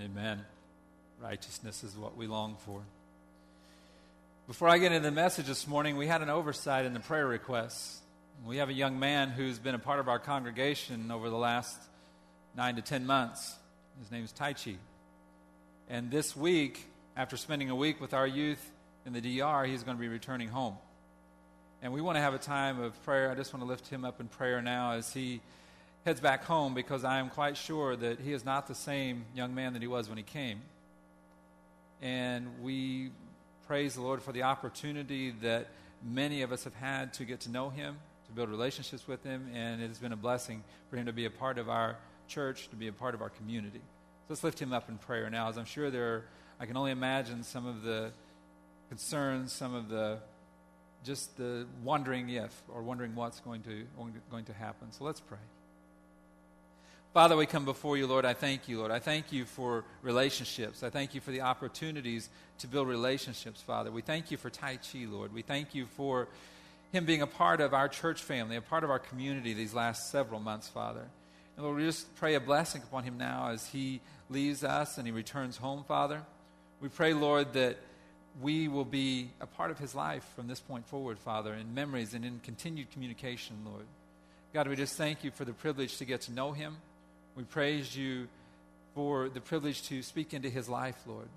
Amen. Righteousness is what we long for. Before I get into the message this morning, we had an oversight in the prayer requests. We have a young man who's been a part of our congregation over the last nine to ten months. His name is Tai Chi. And this week, after spending a week with our youth in the DR, he's going to be returning home. And we want to have a time of prayer. I just want to lift him up in prayer now as he heads back home because I am quite sure that he is not the same young man that he was when he came. And we praise the Lord for the opportunity that many of us have had to get to know Him, to build relationships with Him, and it has been a blessing for Him to be a part of our church, to be a part of our community. So let's lift Him up in prayer now, as I'm sure there are, I can only imagine some of the concerns, some of the just the wondering if or wondering what's going to, going to happen. So let's pray. Father, we come before you, Lord. I thank you, Lord. I thank you for relationships. I thank you for the opportunities to build relationships, Father. We thank you for Tai Chi, Lord. We thank you for him being a part of our church family, a part of our community these last several months, Father. And Lord, we just pray a blessing upon him now as he leaves us and he returns home, Father. We pray, Lord, that we will be a part of his life from this point forward, Father, in memories and in continued communication, Lord. God, we just thank you for the privilege to get to know him. We praise you for the privilege to speak into his life, Lord.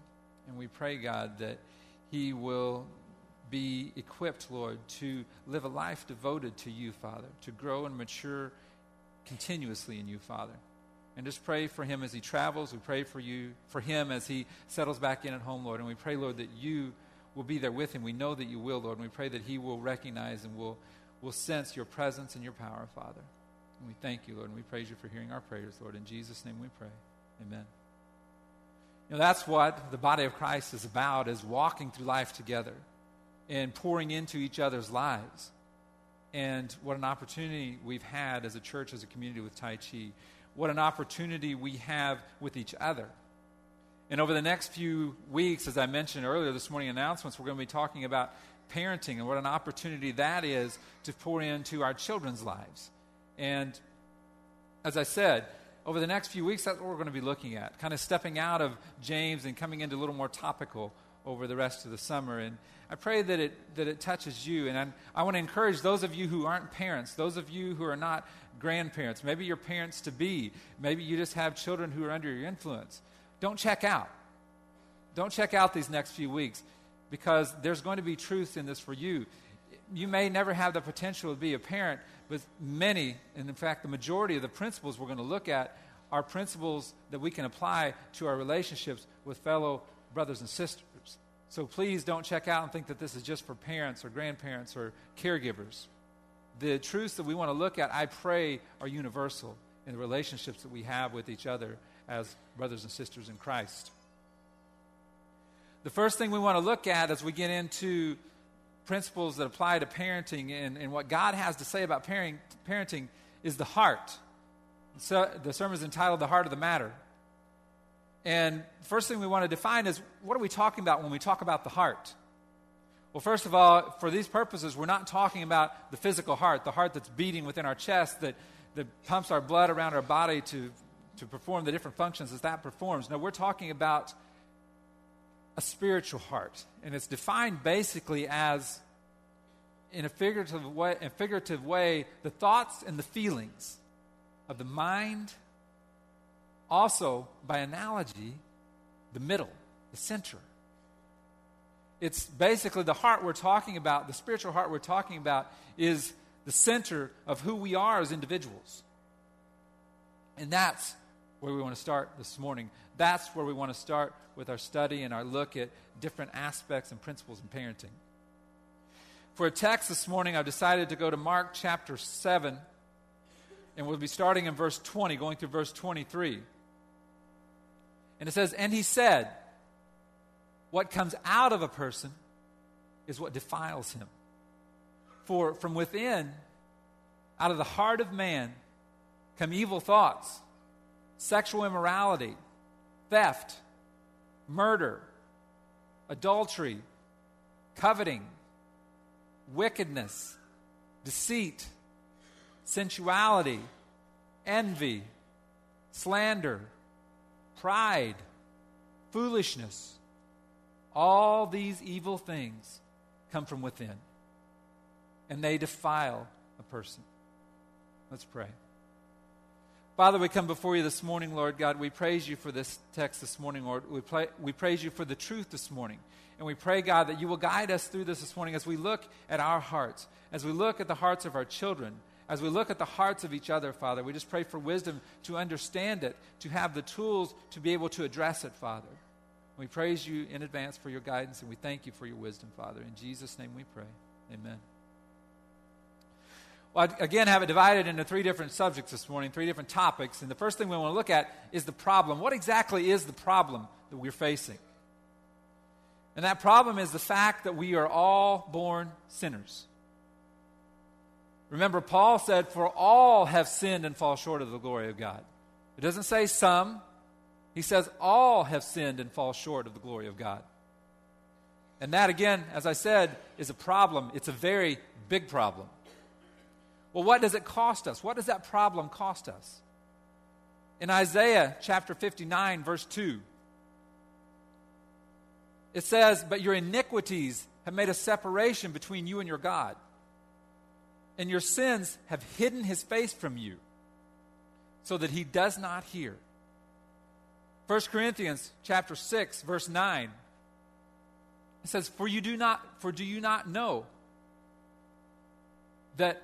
And we pray, God, that he will be equipped, Lord, to live a life devoted to you, Father, to grow and mature continuously in you, Father. And just pray for him as he travels. We pray for you, for him as he settles back in at home, Lord. And we pray, Lord, that you will be there with him. We know that you will, Lord. And we pray that he will recognize and will, will sense your presence and your power, Father. And we thank you, Lord, and we praise you for hearing our prayers, Lord. In Jesus' name we pray. Amen. You know, that's what the body of Christ is about, is walking through life together and pouring into each other's lives. And what an opportunity we've had as a church, as a community with Tai Chi. What an opportunity we have with each other. And over the next few weeks, as I mentioned earlier this morning announcements, we're going to be talking about parenting and what an opportunity that is to pour into our children's lives. And as I said, over the next few weeks, that's what we're going to be looking at, kind of stepping out of James and coming into a little more topical over the rest of the summer. And I pray that it, that it touches you. And I'm, i want to encourage those of you who aren't parents, those of you who are not grandparents, maybe you're parents to be, maybe you just have children who are under your influence. Don't check out. Don't check out these next few weeks because there's going to be truth in this for you. You may never have the potential to be a parent, but many, and in fact, the majority of the principles we're going to look at are principles that we can apply to our relationships with fellow brothers and sisters. So please don't check out and think that this is just for parents or grandparents or caregivers. The truths that we want to look at, I pray, are universal in the relationships that we have with each other as brothers and sisters in Christ. The first thing we want to look at as we get into principles that apply to parenting and, and what God has to say about parenting, parenting is the heart. So the sermon is entitled The Heart of the Matter. And first thing we want to define is what are we talking about when we talk about the heart? Well, first of all, for these purposes, we're not talking about the physical heart, the heart that's beating within our chest, that, that pumps our blood around our body to, to perform the different functions as that performs. No, we're talking about a spiritual heart. And it's defined basically as, in a figurative way, in a figurative way, the thoughts and the feelings of the mind, also, by analogy, the middle, the center. It's basically the heart we're talking about, the spiritual heart we're talking about, is the center of who we are as individuals. And that's where we want to start this morning. That's where we want to start with our study and our look at different aspects and principles in parenting. For a text this morning, I've decided to go to Mark chapter 7, and we'll be starting in verse 20, going through verse 23. And it says, And he said, What comes out of a person is what defiles him. For from within, out of the heart of man, come evil thoughts, sexual immorality, theft murder, adultery, coveting, wickedness, deceit, sensuality, envy, slander, pride, foolishness. All these evil things come from within, and they defile a person. Let's pray. Father, we come before you this morning, Lord God. We praise you for this text this morning, Lord. We, we praise you for the truth this morning. And we pray, God, that you will guide us through this this morning as we look at our hearts, as we look at the hearts of our children, as we look at the hearts of each other, Father. We just pray for wisdom to understand it, to have the tools to be able to address it, Father. We praise you in advance for your guidance, and we thank you for your wisdom, Father. In Jesus' name we pray. Amen. Well, I again have it divided into three different subjects this morning, three different topics. And the first thing we want to look at is the problem. What exactly is the problem that we're facing? And that problem is the fact that we are all born sinners. Remember, Paul said, For all have sinned and fall short of the glory of God. It doesn't say some, he says, All have sinned and fall short of the glory of God. And that, again, as I said, is a problem. It's a very big problem. Well, what does it cost us? What does that problem cost us? In Isaiah chapter 59, verse 2, it says, But your iniquities have made a separation between you and your God, and your sins have hidden his face from you, so that he does not hear. 1 Corinthians chapter 6, verse 9. It says, For you do not, for do you not know that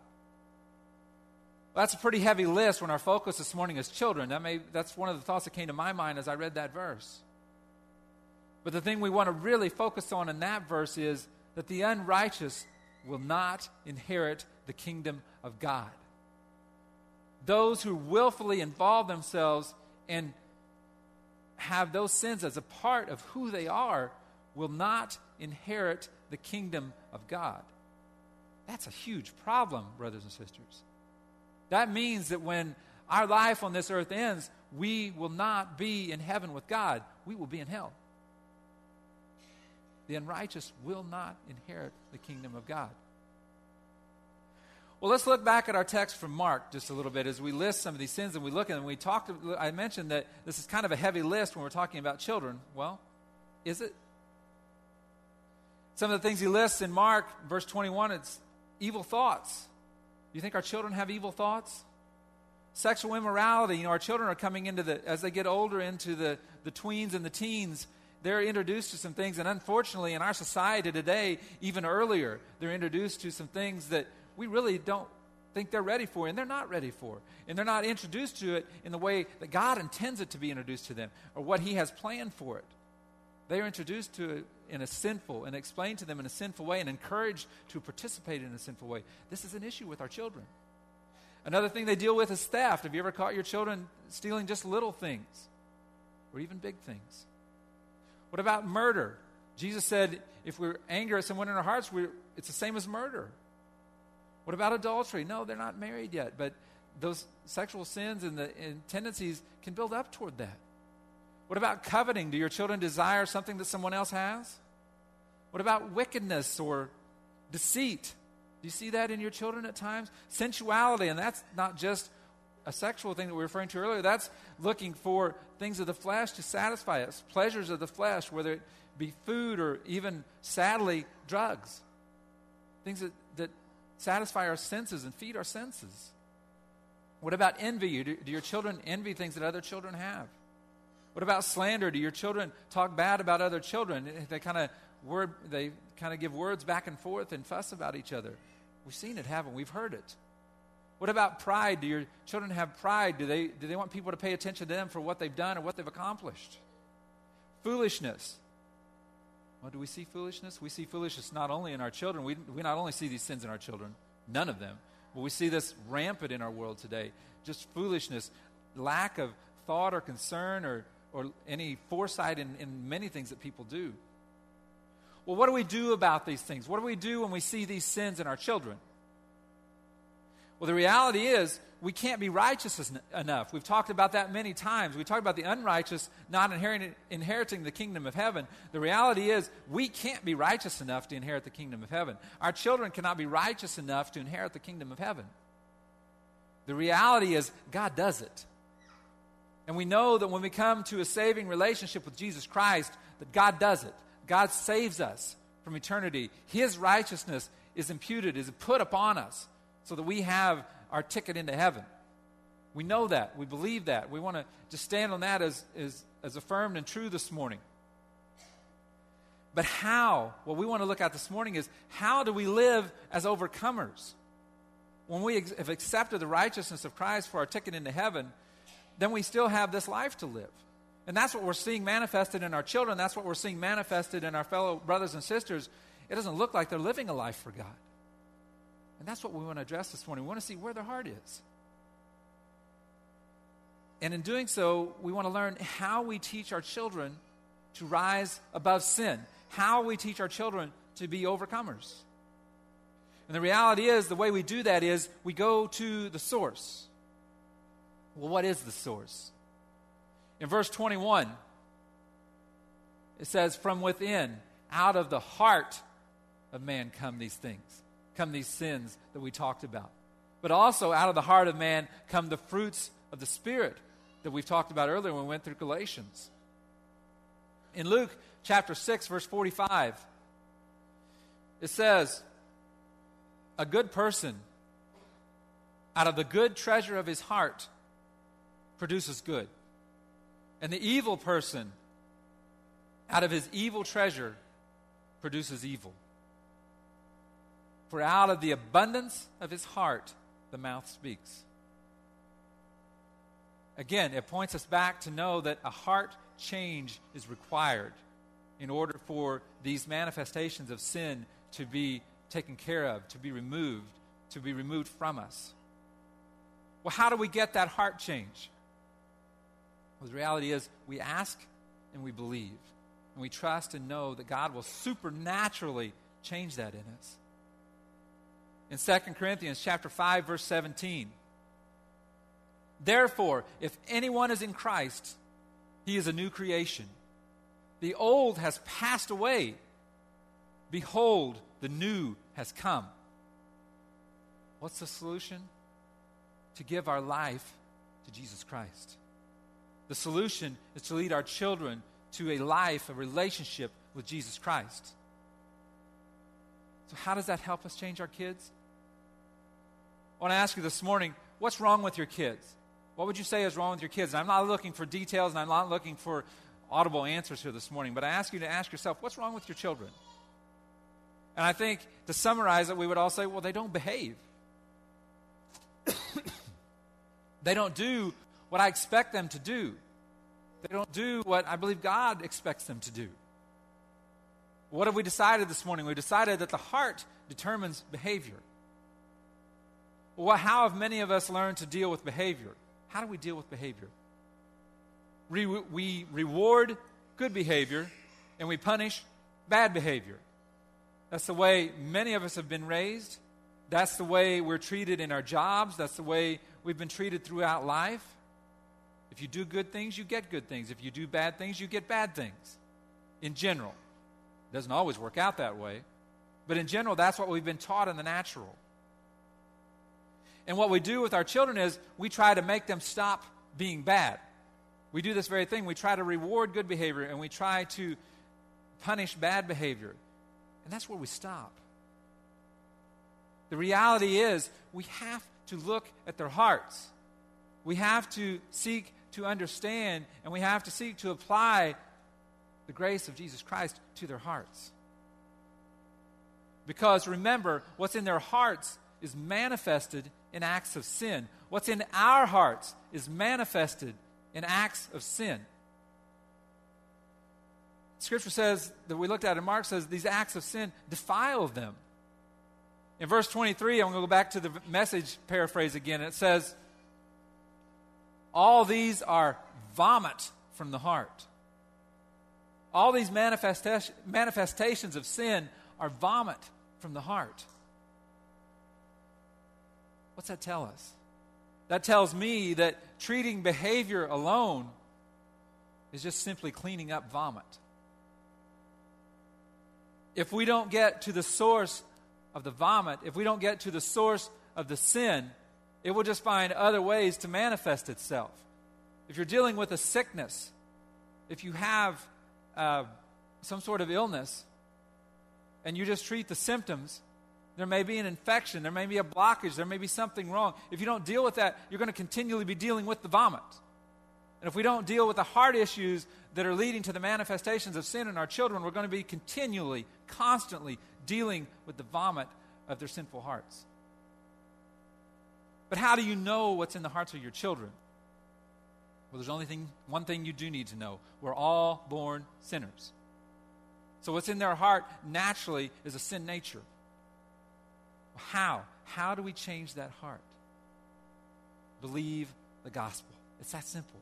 Well, that's a pretty heavy list when our focus this morning is children. That may, that's one of the thoughts that came to my mind as I read that verse. But the thing we want to really focus on in that verse is that the unrighteous will not inherit the kingdom of God. Those who willfully involve themselves and have those sins as a part of who they are will not inherit the kingdom of God. That's a huge problem, brothers and sisters. That means that when our life on this earth ends, we will not be in heaven with God. We will be in hell the unrighteous will not inherit the kingdom of God. Well, let's look back at our text from Mark just a little bit as we list some of these sins and we look at them. We talked. I mentioned that this is kind of a heavy list when we're talking about children. Well, is it? Some of the things he lists in Mark, verse 21, it's evil thoughts. You think our children have evil thoughts? Sexual immorality. You know, our children are coming into the, as they get older, into the, the tweens and the teens they're introduced to some things, and unfortunately, in our society today, even earlier, they're introduced to some things that we really don't think they're ready for, and they're not ready for. And they're not introduced to it in the way that God intends it to be introduced to them, or what He has planned for it. They are introduced to it in a sinful and explained to them in a sinful way and encouraged to participate in a sinful way. This is an issue with our children. Another thing they deal with is theft. Have you ever caught your children stealing just little things or even big things? What about murder? Jesus said if we're angry at someone in our hearts, it's the same as murder. What about adultery? No, they're not married yet, but those sexual sins and the and tendencies can build up toward that. What about coveting? Do your children desire something that someone else has? What about wickedness or deceit? Do you see that in your children at times? Sensuality, and that's not just a sexual thing that we were referring to earlier, that's looking for things of the flesh to satisfy us, pleasures of the flesh, whether it be food or even, sadly, drugs. Things that, that satisfy our senses and feed our senses. What about envy? Do, do your children envy things that other children have? What about slander? Do your children talk bad about other children? They kind of word they kind of give words back and forth and fuss about each other. We've seen it, haven't we? We've heard it. What about pride? Do your children have pride? Do they, do they want people to pay attention to them for what they've done or what they've accomplished? Foolishness. Well, do we see foolishness? We see foolishness not only in our children, we, we not only see these sins in our children, none of them, but we see this rampant in our world today. Just foolishness, lack of thought or concern or, or any foresight in, in many things that people do. Well, what do we do about these things? What do we do when we see these sins in our children? Well, the reality is we can't be righteous enough. We've talked about that many times. We talked about the unrighteous not inheriting, inheriting the kingdom of heaven. The reality is we can't be righteous enough to inherit the kingdom of heaven. Our children cannot be righteous enough to inherit the kingdom of heaven. The reality is God does it. And we know that when we come to a saving relationship with Jesus Christ, that God does it. God saves us from eternity. His righteousness is imputed, is put upon us so that we have our ticket into heaven. We know that. We believe that. We want to just stand on that as, as, as affirmed and true this morning. But how? What we want to look at this morning is how do we live as overcomers? When we ex- have accepted the righteousness of Christ for our ticket into heaven, then we still have this life to live. And that's what we're seeing manifested in our children. That's what we're seeing manifested in our fellow brothers and sisters. It doesn't look like they're living a life for God. And that's what we want to address this morning. We want to see where their heart is. And in doing so, we want to learn how we teach our children to rise above sin, how we teach our children to be overcomers. And the reality is, the way we do that is we go to the source. Well, what is the source? In verse 21, it says, From within, out of the heart of man come these things come these sins that we talked about. But also, out of the heart of man come the fruits of the Spirit that we've talked about earlier when we went through Galatians. In Luke chapter 6, verse 45, it says, A good person out of the good treasure of his heart produces good. And the evil person out of his evil treasure produces evil. For out of the abundance of his heart, the mouth speaks. Again, it points us back to know that a heart change is required in order for these manifestations of sin to be taken care of, to be removed, to be removed from us. Well, how do we get that heart change? Well, the reality is we ask and we believe, and we trust and know that God will supernaturally change that in us in 2 Corinthians chapter 5 verse 17. Therefore, if anyone is in Christ, he is a new creation. The old has passed away. Behold, the new has come. What's the solution? To give our life to Jesus Christ. The solution is to lead our children to a life, a relationship with Jesus Christ. So, how does that help us change our kids? I want to ask you this morning what's wrong with your kids? What would you say is wrong with your kids? And I'm not looking for details and I'm not looking for audible answers here this morning, but I ask you to ask yourself what's wrong with your children? And I think to summarize it, we would all say, well, they don't behave. they don't do what I expect them to do. They don't do what I believe God expects them to do. What have we decided this morning? We decided that the heart determines behavior. Well, how have many of us learned to deal with behavior? How do we deal with behavior? We, we reward good behavior and we punish bad behavior. That's the way many of us have been raised. That's the way we're treated in our jobs. That's the way we've been treated throughout life. If you do good things, you get good things. If you do bad things, you get bad things. In general. It doesn't always work out that way. But in general, that's what we've been taught in the natural. And what we do with our children is we try to make them stop being bad. We do this very thing. We try to reward good behavior and we try to punish bad behavior. And that's where we stop. The reality is, we have to look at their hearts. We have to seek to understand and we have to seek to apply the grace of Jesus Christ to their hearts. Because remember, what's in their hearts is manifested in acts of sin. What's in our hearts is manifested in acts of sin. Scripture says that we looked at, and Mark says these acts of sin defile them. In verse 23, I'm going to go back to the message paraphrase again. It says, All these are vomit from the heart. All these manifesta- manifestations of sin are vomit from the heart. What's that tell us? That tells me that treating behavior alone is just simply cleaning up vomit. If we don't get to the source of the vomit, if we don't get to the source of the sin, it will just find other ways to manifest itself. If you're dealing with a sickness, if you have uh, some sort of illness, and you just treat the symptoms, there may be an infection, there may be a blockage, there may be something wrong. If you don't deal with that, you're going to continually be dealing with the vomit. And if we don't deal with the heart issues that are leading to the manifestations of sin in our children, we're going to be continually, constantly dealing with the vomit of their sinful hearts. But how do you know what's in the hearts of your children? Well, there's only thing, one thing you do need to know. We're all born sinners. So, what's in their heart naturally is a sin nature. How? How do we change that heart? Believe the gospel. It's that simple.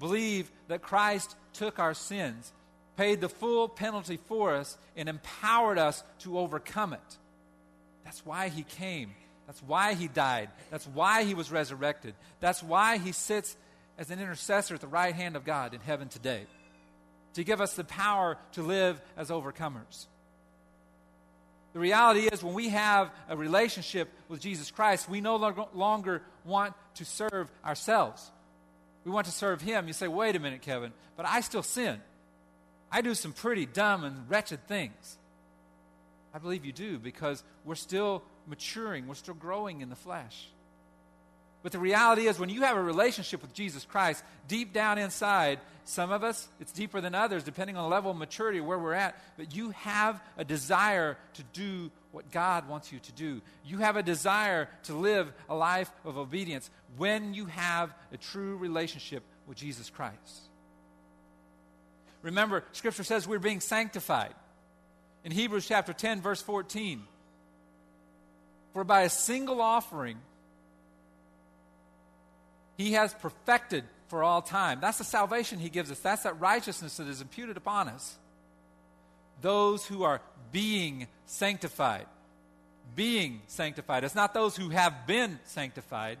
Believe that Christ took our sins, paid the full penalty for us, and empowered us to overcome it. That's why he came. That's why he died. That's why he was resurrected. That's why he sits as an intercessor at the right hand of God in heaven today. To give us the power to live as overcomers. The reality is, when we have a relationship with Jesus Christ, we no longer want to serve ourselves. We want to serve Him. You say, wait a minute, Kevin, but I still sin. I do some pretty dumb and wretched things. I believe you do because we're still maturing, we're still growing in the flesh. But the reality is, when you have a relationship with Jesus Christ, deep down inside, some of us, it's deeper than others, depending on the level of maturity where we're at, but you have a desire to do what God wants you to do. You have a desire to live a life of obedience when you have a true relationship with Jesus Christ. Remember, Scripture says we're being sanctified. In Hebrews chapter 10, verse 14, for by a single offering, he has perfected for all time. That's the salvation he gives us. That's that righteousness that is imputed upon us. Those who are being sanctified. Being sanctified. It's not those who have been sanctified,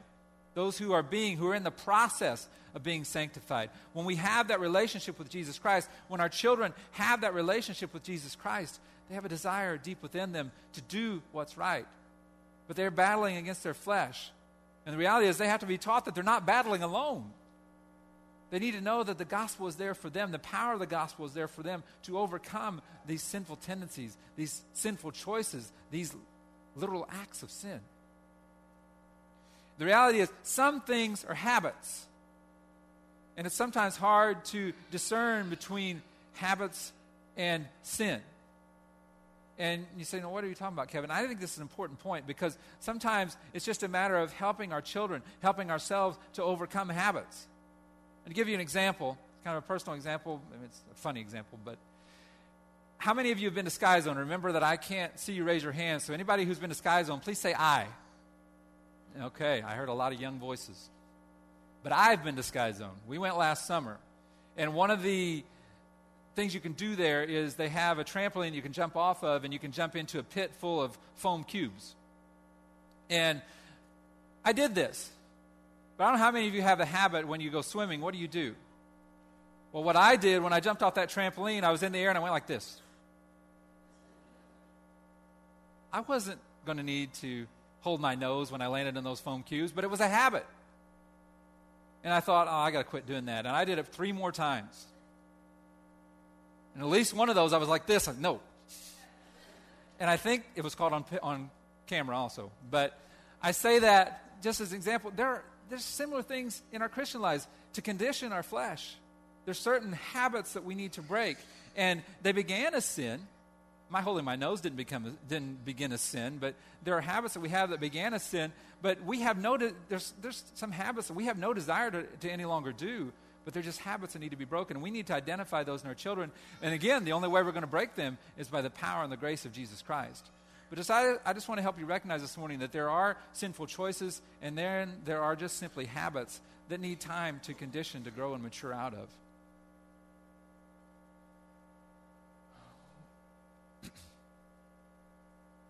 those who are being, who are in the process of being sanctified. When we have that relationship with Jesus Christ, when our children have that relationship with Jesus Christ, they have a desire deep within them to do what's right. But they're battling against their flesh. And the reality is, they have to be taught that they're not battling alone. They need to know that the gospel is there for them. The power of the gospel is there for them to overcome these sinful tendencies, these sinful choices, these literal acts of sin. The reality is, some things are habits. And it's sometimes hard to discern between habits and sin. And you say, no, what are you talking about, Kevin? I think this is an important point because sometimes it's just a matter of helping our children, helping ourselves to overcome habits. And to give you an example, kind of a personal example, I mean, it's a funny example, but how many of you have been to Sky Zone? Remember that I can't see you raise your hand. So anybody who's been to Sky Zone, please say I. Okay, I heard a lot of young voices. But I've been to Sky Zone. We went last summer. And one of the things you can do there is they have a trampoline you can jump off of, and you can jump into a pit full of foam cubes. And I did this. But I don't know how many of you have a habit when you go swimming. What do you do? Well, what I did when I jumped off that trampoline, I was in the air and I went like this. I wasn't going to need to hold my nose when I landed in those foam cubes, but it was a habit. And I thought, oh, I got to quit doing that. And I did it three more times. And at least one of those, I was like this, like, no. And I think it was caught on, on camera also. But I say that just as an example. There are, there's similar things in our Christian lives to condition our flesh. There's certain habits that we need to break. And they began as sin. My holding my nose didn't, become, didn't begin as sin, but there are habits that we have that began as sin. But we have no, de- there's, there's some habits that we have no desire to, to any longer do but they're just habits that need to be broken. We need to identify those in our children. And again, the only way we're going to break them is by the power and the grace of Jesus Christ. But just, I, I just want to help you recognize this morning that there are sinful choices, and then there are just simply habits that need time to condition, to grow, and mature out of.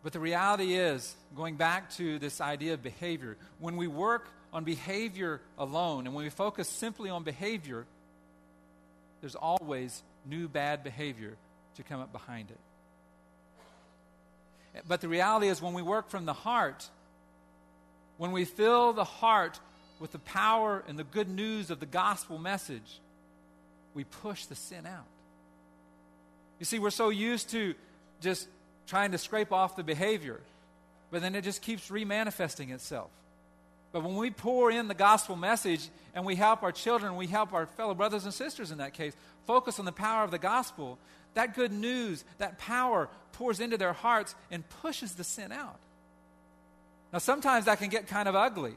But the reality is, going back to this idea of behavior, when we work on behavior alone and when we focus simply on behavior, there's always new bad behavior to come up behind it. But the reality is, when we work from the heart, when we fill the heart with the power and the good news of the gospel message, we push the sin out. You see, we're so used to just trying to scrape off the behavior, but then it just keeps remanifesting itself. But when we pour in the gospel message and we help our children, we help our fellow brothers and sisters in that case, focus on the power of the gospel, that good news, that power pours into their hearts and pushes the sin out. Now, sometimes that can get kind of ugly,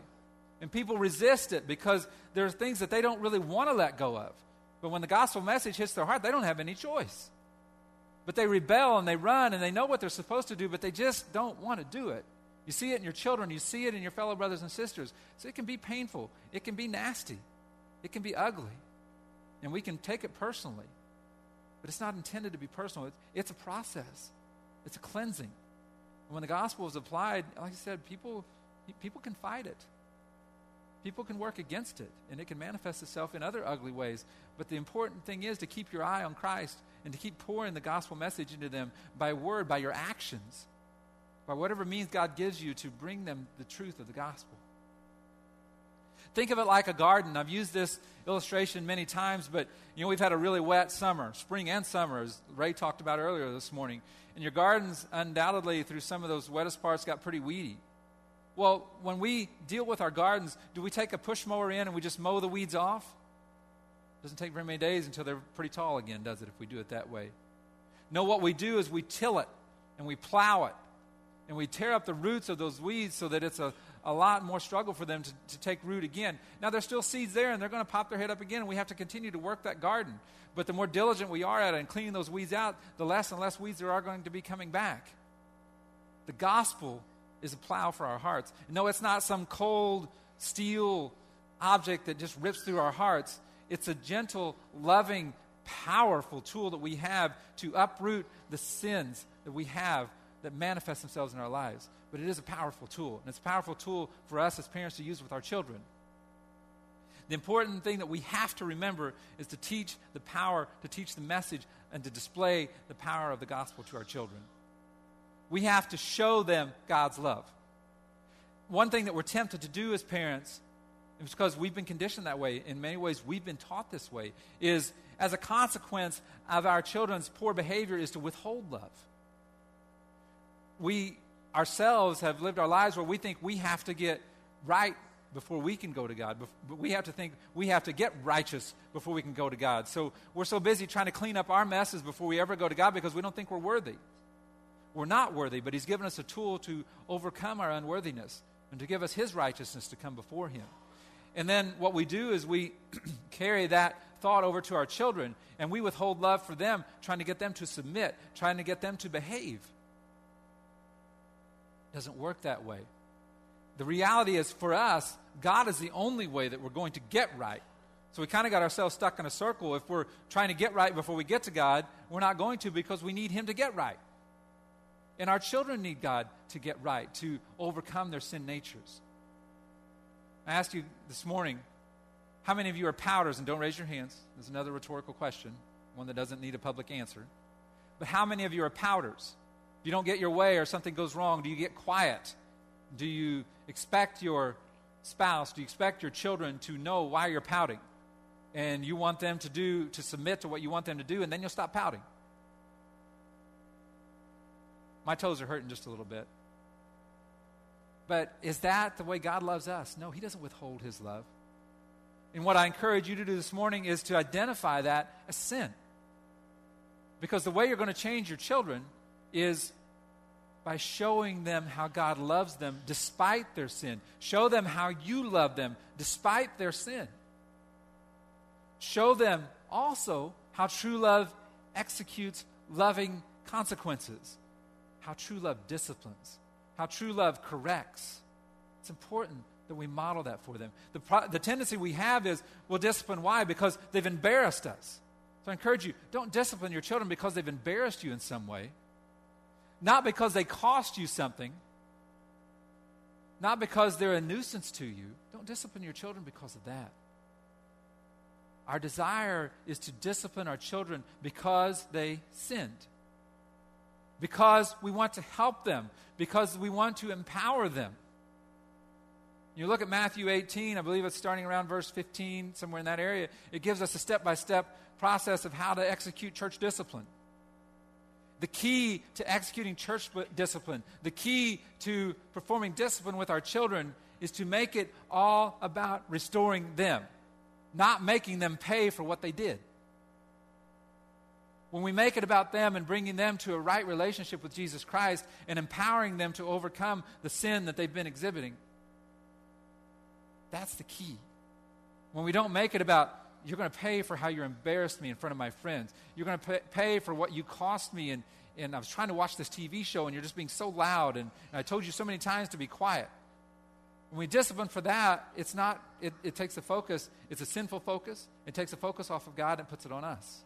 and people resist it because there are things that they don't really want to let go of. But when the gospel message hits their heart, they don't have any choice. But they rebel and they run and they know what they're supposed to do, but they just don't want to do it. You see it in your children, you see it in your fellow brothers and sisters. So it can be painful, it can be nasty, it can be ugly, and we can take it personally. But it's not intended to be personal, it's, it's a process, it's a cleansing. And when the gospel is applied, like I said, people, people can fight it. People can work against it, and it can manifest itself in other ugly ways. But the important thing is to keep your eye on Christ and to keep pouring the gospel message into them by word, by your actions by whatever means God gives you to bring them the truth of the gospel. Think of it like a garden. I've used this illustration many times, but you know we've had a really wet summer, spring and summer, as Ray talked about earlier this morning. And your gardens, undoubtedly, through some of those wettest parts, got pretty weedy. Well, when we deal with our gardens, do we take a push mower in and we just mow the weeds off? It doesn't take very many days until they're pretty tall again, does it, if we do it that way? No, what we do is we till it and we plow it and we tear up the roots of those weeds so that it's a, a lot more struggle for them to, to take root again. Now, there's still seeds there, and they're going to pop their head up again, and we have to continue to work that garden. But the more diligent we are at it and cleaning those weeds out, the less and less weeds there are going to be coming back. The gospel is a plow for our hearts. No, it's not some cold steel object that just rips through our hearts. It's a gentle, loving, powerful tool that we have to uproot the sins that we have that manifest themselves in our lives. But it is a powerful tool, and it's a powerful tool for us as parents to use with our children. The important thing that we have to remember is to teach the power, to teach the message, and to display the power of the gospel to our children. We have to show them God's love. One thing that we're tempted to do as parents, because we've been conditioned that way, in many ways we've been taught this way, is as a consequence of our children's poor behavior, is to withhold love we ourselves have lived our lives where we think we have to get right before we can go to God. But we have to think we have to get righteous before we can go to God. So we're so busy trying to clean up our messes before we ever go to God because we don't think we're worthy. We're not worthy, but He's given us a tool to overcome our unworthiness and to give us His righteousness to come before Him. And then what we do is we carry that thought over to our children and we withhold love for them, trying to get them to submit, trying to get them to behave doesn't work that way. The reality is, for us, God is the only way that we're going to get right. So we kind of got ourselves stuck in a circle. If we're trying to get right before we get to God, we're not going to because we need Him to get right. And our children need God to get right, to overcome their sin natures. I asked you this morning, how many of you are pouters? And don't raise your hands. There's another rhetorical question, one that doesn't need a public answer. But how many of you are pouters? If you don't get your way or something goes wrong, do you get quiet? Do you expect your spouse, do you expect your children to know why you're pouting? And you want them to do, to submit to what you want them to do, and then you'll stop pouting. My toes are hurting just a little bit. But is that the way God loves us? No, He doesn't withhold His love. And what I encourage you to do this morning is to identify that as sin. Because the way you're going to change your children is by showing them how God loves them despite their sin. Show them how you love them despite their sin. Show them also how true love executes loving consequences, how true love disciplines, how true love corrects. It's important that we model that for them. The, pro- the tendency we have is we'll discipline. Why? Because they've embarrassed us. So I encourage you don't discipline your children because they've embarrassed you in some way. Not because they cost you something, not because they're a nuisance to you. Don't discipline your children because of that. Our desire is to discipline our children because they sinned, because we want to help them, because we want to empower them. You look at Matthew 18, I believe it's starting around verse 15, somewhere in that area. It gives us a step by step process of how to execute church discipline. The key to executing church discipline, the key to performing discipline with our children is to make it all about restoring them, not making them pay for what they did. When we make it about them and bringing them to a right relationship with Jesus Christ and empowering them to overcome the sin that they've been exhibiting, that's the key. When we don't make it about, you're going to pay for how you embarrassed me in front of my friends, you're going to pay for what you cost me, and, and I was trying to watch this TV show, and you're just being so loud, and, and I told you so many times to be quiet. When we discipline for that, it's not, it, it takes a focus, it's a sinful focus. It takes a focus off of God and puts it on us.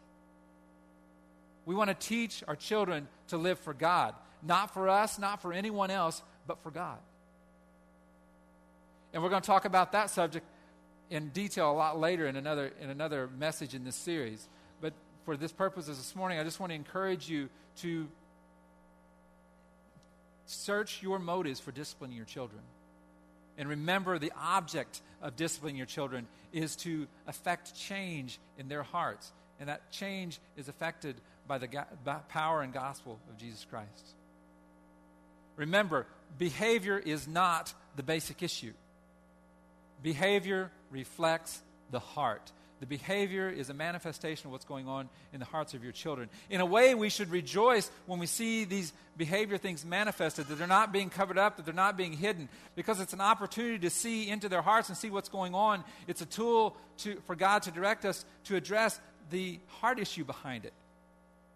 We want to teach our children to live for God, not for us, not for anyone else, but for God. And we're going to talk about that subject in detail a lot later in another, in another message in this series. But for this purpose this morning, I just want to encourage you to search your motives for disciplining your children. And remember, the object of disciplining your children is to affect change in their hearts. And that change is affected by the go- power and gospel of Jesus Christ. Remember, behavior is not the basic issue. Behavior reflects the heart. The behavior is a manifestation of what's going on in the hearts of your children. In a way, we should rejoice when we see these behavior things manifested, that they're not being covered up, that they're not being hidden, because it's an opportunity to see into their hearts and see what's going on. It's a tool to, for God to direct us to address the heart issue behind it.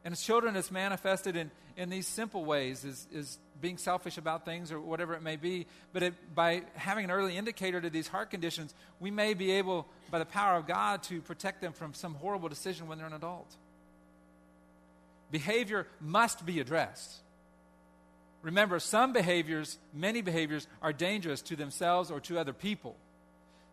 And as children, it's manifested in, in these simple ways is, is being selfish about things or whatever it may be. But it, by having an early indicator to these heart conditions, we may be able, by the power of God, to protect them from some horrible decision when they're an adult. Behavior must be addressed. Remember, some behaviors, many behaviors, are dangerous to themselves or to other people.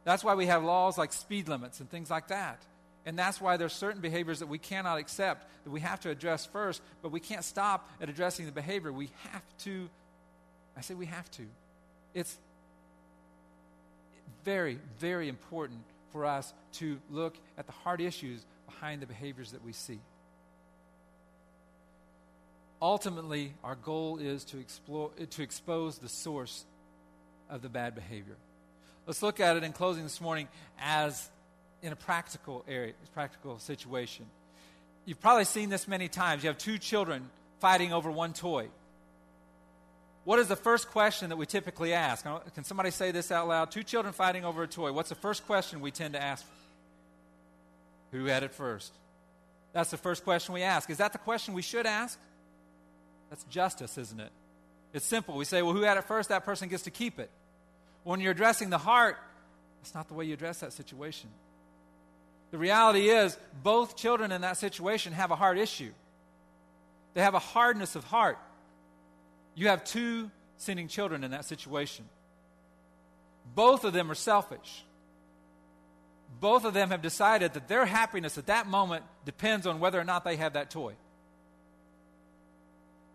That's why we have laws like speed limits and things like that. And that's why there's certain behaviors that we cannot accept, that we have to address first, but we can't stop at addressing the behavior. We have to, I say we have to. It's very, very important for us to look at the hard issues behind the behaviors that we see. Ultimately, our goal is to, explore, to expose the source of the bad behavior. Let's look at it in closing this morning as in a practical area, practical situation. You've probably seen this many times. You have two children fighting over one toy. What is the first question that we typically ask? Can somebody say this out loud? Two children fighting over a toy. What's the first question we tend to ask? Who had it first? That's the first question we ask. Is that the question we should ask? That's justice, isn't it? It's simple. We say, well, who had it first? That person gets to keep it. When you're addressing the heart, that's not the way you address that situation. The reality is, both children in that situation have a heart issue. They have a hardness of heart. You have two sinning children in that situation. Both of them are selfish. Both of them have decided that their happiness at that moment depends on whether or not they have that toy.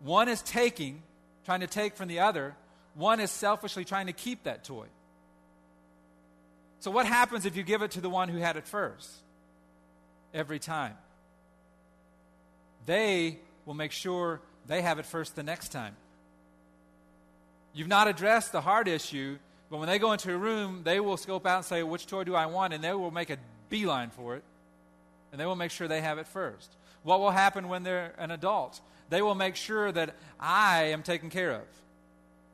One is taking, trying to take from the other, one is selfishly trying to keep that toy. So, what happens if you give it to the one who had it first? Every time. They will make sure they have it first the next time. You've not addressed the heart issue, but when they go into a room, they will scope out and say, Which toy do I want? And they will make a beeline for it, and they will make sure they have it first. What will happen when they're an adult? They will make sure that I am taken care of,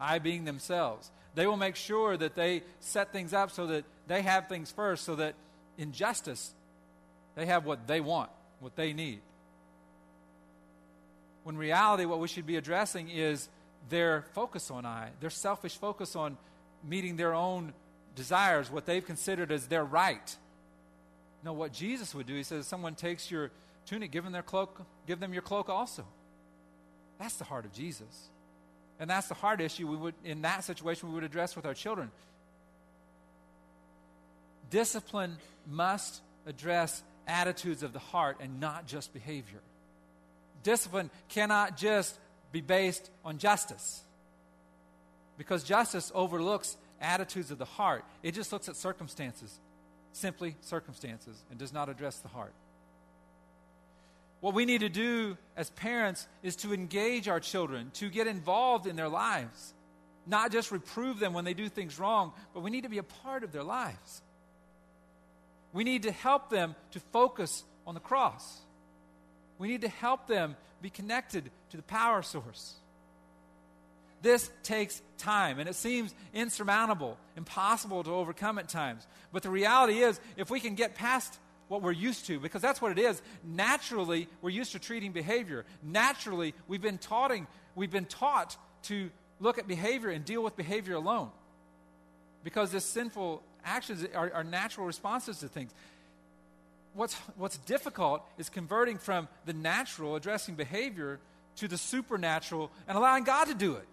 I being themselves. They will make sure that they set things up so that they have things first, so that in justice, they have what they want, what they need. When reality, what we should be addressing is their focus on I, their selfish focus on meeting their own desires, what they've considered as their right. No, what Jesus would do, he says, someone takes your tunic, give them their cloak, give them your cloak also. That's the heart of Jesus. And that's the heart issue we would, in that situation, we would address with our children. Discipline must address attitudes of the heart and not just behavior. Discipline cannot just be based on justice because justice overlooks attitudes of the heart. It just looks at circumstances, simply circumstances, and does not address the heart. What we need to do as parents is to engage our children, to get involved in their lives, not just reprove them when they do things wrong, but we need to be a part of their lives. We need to help them to focus on the cross. We need to help them be connected to the power source. This takes time, and it seems insurmountable, impossible to overcome at times. But the reality is, if we can get past what we're used to, because that's what it is, naturally, we're used to treating behavior. Naturally, we've been, taughting, we've been taught to look at behavior and deal with behavior alone. Because this sinful actions are, are natural responses to things. What's, what's difficult is converting from the natural, addressing behavior, to the supernatural and allowing God to do it.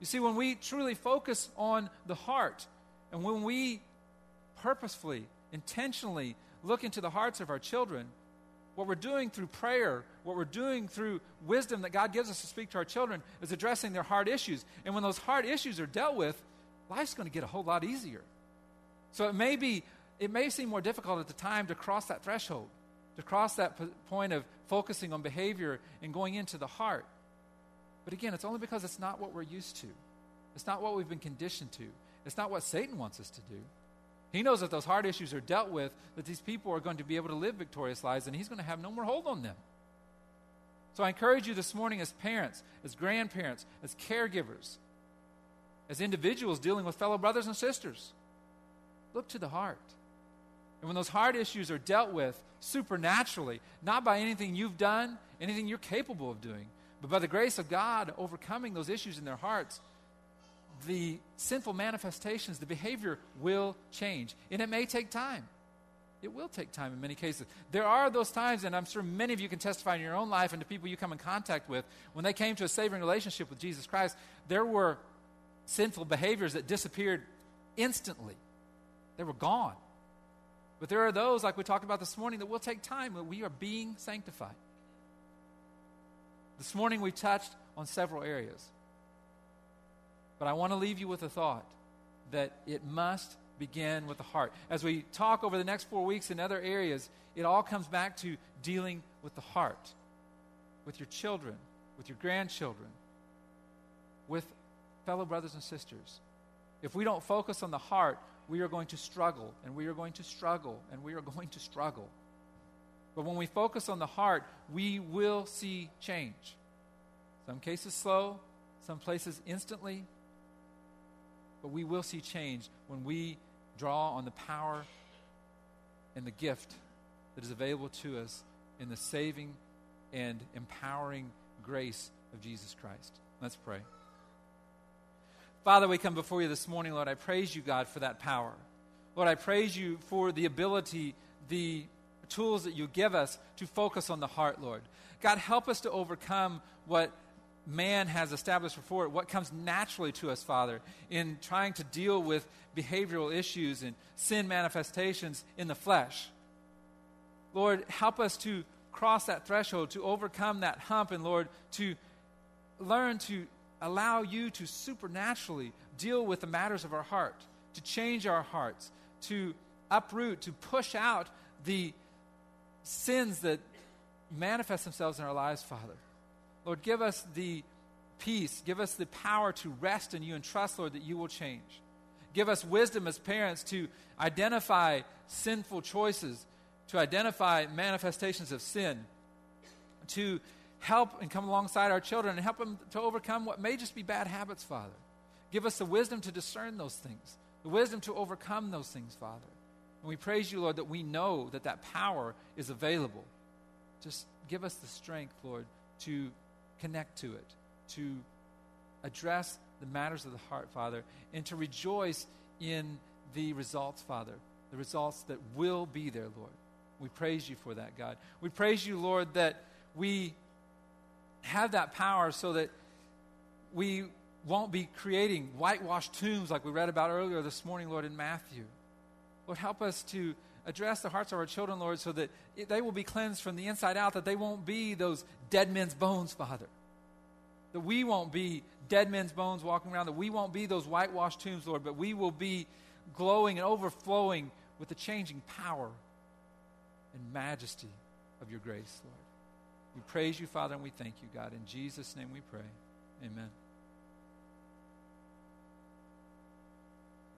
You see, when we truly focus on the heart, and when we purposefully, intentionally look into the hearts of our children, what we're doing through prayer, what we're doing through wisdom that God gives us to speak to our children, is addressing their heart issues. And when those heart issues are dealt with, life's going to get a whole lot easier. So it may be, it may seem more difficult at the time to cross that threshold, to cross that p- point of focusing on behavior and going into the heart. But again, it's only because it's not what we're used to. It's not what we've been conditioned to. It's not what Satan wants us to do. He knows that those heart issues are dealt with, that these people are going to be able to live victorious lives, and he's going to have no more hold on them. So I encourage you this morning as parents, as grandparents, as caregivers, as individuals dealing with fellow brothers and sisters. Look to the heart. And when those heart issues are dealt with supernaturally, not by anything you've done, anything you're capable of doing, but by the grace of God overcoming those issues in their hearts, the sinful manifestations, the behavior will change. And it may take time. It will take time in many cases. There are those times, and I'm sure many of you can testify in your own life and to people you come in contact with, when they came to a saving relationship with Jesus Christ, there were sinful behaviors that disappeared instantly. They were gone. But there are those, like we talked about this morning, that will take time, that we are being sanctified. This morning we touched on several areas. But I want to leave you with a thought that it must begin with the heart. As we talk over the next four weeks in other areas, it all comes back to dealing with the heart, with your children, with your grandchildren, with fellow brothers and sisters. If we don't focus on the heart, we are going to struggle, and we are going to struggle, and we are going to struggle. But when we focus on the heart, we will see change. Some cases slow, some places instantly, but we will see change when we draw on the power and the gift that is available to us in the saving and empowering grace of Jesus Christ. Let's pray. Father, we come before you this morning, Lord. I praise you, God, for that power. Lord, I praise you for the ability, the tools that you give us to focus on the heart, Lord. God, help us to overcome what man has established before what comes naturally to us, Father, in trying to deal with behavioral issues and sin manifestations in the flesh. Lord, help us to cross that threshold, to overcome that hump, and Lord, to learn to allow you to supernaturally deal with the matters of our heart, to change our hearts, to uproot, to push out the sins that manifest themselves in our lives, Father. Lord, give us the peace, give us the power to rest in you and trust, Lord, that you will change. Give us wisdom as parents to identify sinful choices, to identify manifestations of sin, to help and come alongside our children and help them to overcome what may just be bad habits, Father. Give us the wisdom to discern those things, the wisdom to overcome those things, Father. And we praise you, Lord, that we know that that power is available. Just give us the strength, Lord, to connect to it, to address the matters of the heart, Father, and to rejoice in the results, Father, the results that will be there, Lord. We praise you for that, God. We praise you, Lord, that we have that power so that we won't be creating whitewashed tombs like we read about earlier this morning, Lord, in Matthew. Lord, help us to address the hearts of our children, Lord, so that they will be cleansed from the inside out, that they won't be those dead men's bones, Father. That we won't be dead men's bones walking around, that we won't be those whitewashed tombs, Lord, but we will be glowing and overflowing with the changing power and majesty of your grace, Lord. We praise you, Father, and we thank you, God. In Jesus' name we pray. Amen.